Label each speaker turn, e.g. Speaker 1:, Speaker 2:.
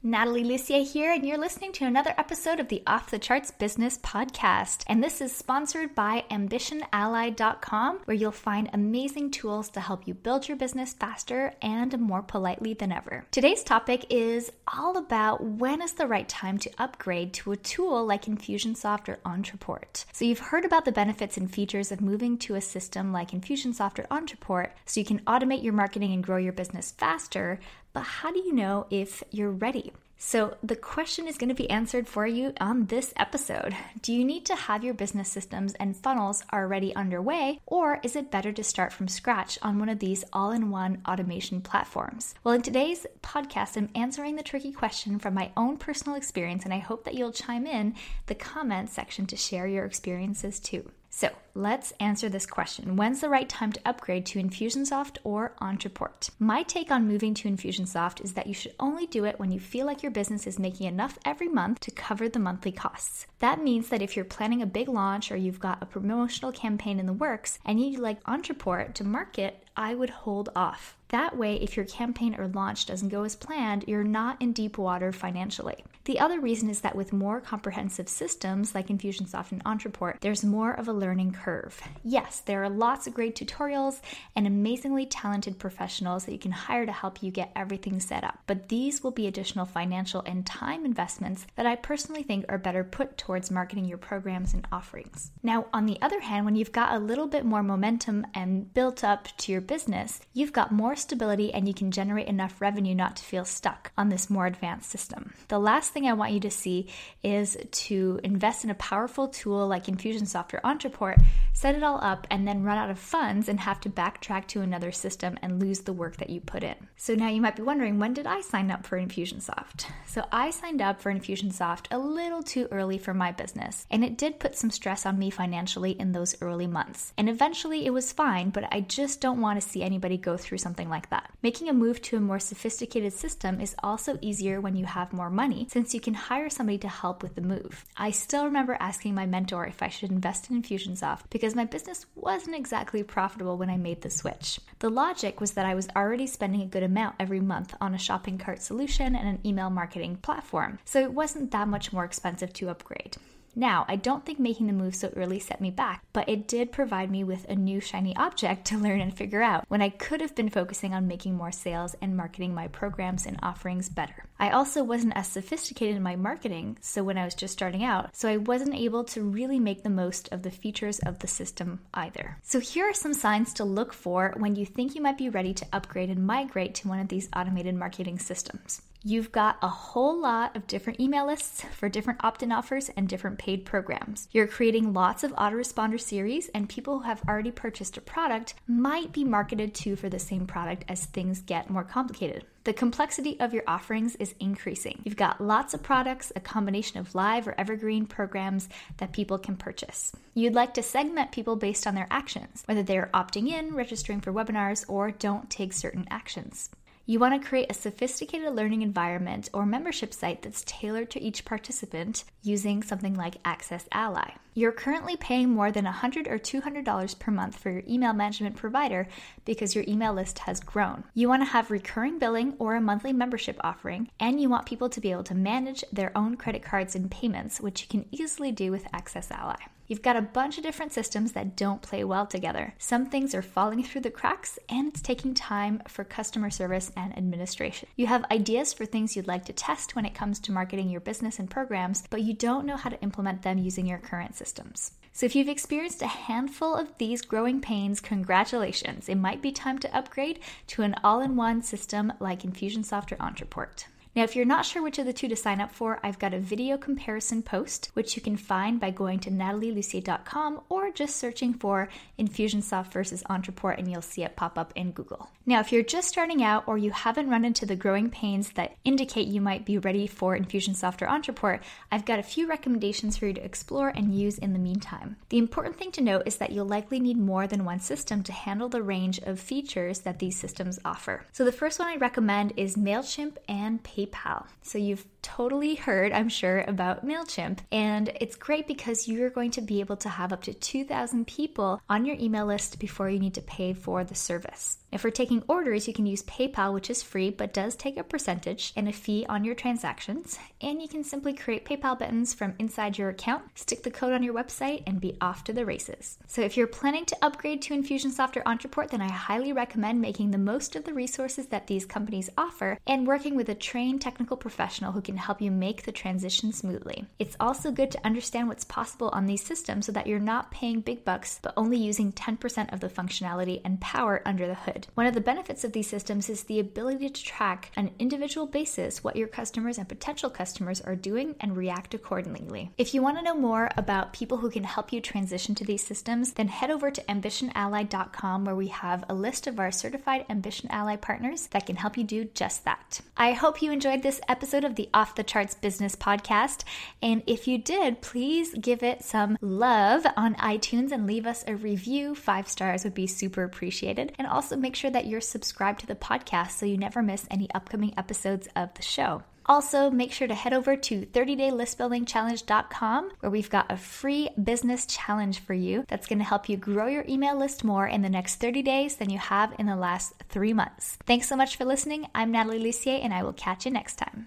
Speaker 1: Natalie Lussier here, and you're listening to another episode of the Off the Charts Business Podcast. And this is sponsored by AmbitionAlly.com, where you'll find amazing tools to help you build your business faster and more politely than ever. Today's topic is all about when is the right time to upgrade to a tool like Infusionsoft or Ontraport. So, you've heard about the benefits and features of moving to a system like Infusionsoft or Ontraport so you can automate your marketing and grow your business faster but how do you know if you're ready? So, the question is going to be answered for you on this episode. Do you need to have your business systems and funnels already underway, or is it better to start from scratch on one of these all in one automation platforms? Well, in today's podcast, I'm answering the tricky question from my own personal experience, and I hope that you'll chime in the comment section to share your experiences too. So let's answer this question. When's the right time to upgrade to Infusionsoft or Ontraport? My take on moving to Infusionsoft is that you should only do it when you feel like your business is making enough every month to cover the monthly costs. That means that if you're planning a big launch or you've got a promotional campaign in the works and you'd like Ontraport to market, I would hold off. That way, if your campaign or launch doesn't go as planned, you're not in deep water financially. The other reason is that with more comprehensive systems like Infusionsoft and Ontraport, there's more of a learning curve. Yes, there are lots of great tutorials and amazingly talented professionals that you can hire to help you get everything set up, but these will be additional financial and time investments that I personally think are better put towards marketing your programs and offerings. Now, on the other hand, when you've got a little bit more momentum and built up to your business, you've got more stability and you can generate enough revenue not to feel stuck on this more advanced system. The last thing I want you to see is to invest in a powerful tool like Infusionsoft or Ontraport, set it all up, and then run out of funds and have to backtrack to another system and lose the work that you put in. So now you might be wondering, when did I sign up for Infusionsoft? So I signed up for Infusionsoft a little too early for my business, and it did put some stress on me financially in those early months. And eventually it was fine, but I just don't want to see anybody go through something something like that. Making a move to a more sophisticated system is also easier when you have more money, since you can hire somebody to help with the move. I still remember asking my mentor if I should invest in Infusionsoft because my business wasn't exactly profitable when I made the switch. The logic was that I was already spending a good amount every month on a shopping cart solution and an email marketing platform, so it wasn't that much more expensive to upgrade. Now, I don't think making the move so early set me back, but it did provide me with a new shiny object to learn and figure out when I could have been focusing on making more sales and marketing my programs and offerings better. I also wasn't as sophisticated in my marketing, so when I was just starting out, so I wasn't able to really make the most of the features of the system either. So here are some signs to look for when you think you might be ready to upgrade and migrate to one of these automated marketing systems. You've got a whole lot of different email lists for different opt in offers and different paid programs. You're creating lots of autoresponder series, and people who have already purchased a product might be marketed to for the same product as things get more complicated. The complexity of your offerings is increasing. You've got lots of products, a combination of live or evergreen programs that people can purchase. You'd like to segment people based on their actions, whether they're opting in, registering for webinars, or don't take certain actions. You want to create a sophisticated learning environment or membership site that's tailored to each participant using something like Access Ally. You're currently paying more than 100 or $200 per month for your email management provider because your email list has grown. You want to have recurring billing or a monthly membership offering, and you want people to be able to manage their own credit cards and payments, which you can easily do with Access Ally. You've got a bunch of different systems that don't play well together. Some things are falling through the cracks, and it's taking time for customer service and administration. You have ideas for things you'd like to test when it comes to marketing your business and programs, but you don't know how to implement them using your current systems. So, if you've experienced a handful of these growing pains, congratulations. It might be time to upgrade to an all in one system like Infusionsoft or Ontraport. Now, if you're not sure which of the two to sign up for, I've got a video comparison post, which you can find by going to natalielussier.com or just searching for Infusionsoft versus Ontraport and you'll see it pop up in Google. Now, if you're just starting out or you haven't run into the growing pains that indicate you might be ready for Infusionsoft or Ontraport, I've got a few recommendations for you to explore and use in the meantime. The important thing to note is that you'll likely need more than one system to handle the range of features that these systems offer. So, the first one I recommend is MailChimp and PayPal. PayPal. So you've totally heard, I'm sure, about MailChimp. And it's great because you're going to be able to have up to 2,000 people on your email list before you need to pay for the service. If we're taking orders, you can use PayPal, which is free but does take a percentage and a fee on your transactions. And you can simply create PayPal buttons from inside your account, stick the code on your website, and be off to the races. So if you're planning to upgrade to Infusionsoft or Ontraport, then I highly recommend making the most of the resources that these companies offer and working with a trained technical professional who can help you make the transition smoothly. It's also good to understand what's possible on these systems so that you're not paying big bucks but only using 10% of the functionality and power under the hood. One of the benefits of these systems is the ability to track on an individual basis what your customers and potential customers are doing and react accordingly. If you want to know more about people who can help you transition to these systems, then head over to ambitionally.com where we have a list of our certified Ambition Ally partners that can help you do just that. I hope you enjoyed this episode of the Off the Charts Business Podcast. And if you did, please give it some love on iTunes and leave us a review. Five stars would be super appreciated. And also make sure that you're subscribed to the podcast so you never miss any upcoming episodes of the show. Also, make sure to head over to 30daylistbuildingchallenge.com where we've got a free business challenge for you that's going to help you grow your email list more in the next 30 days than you have in the last three months. Thanks so much for listening. I'm Natalie Lussier, and I will catch you next time.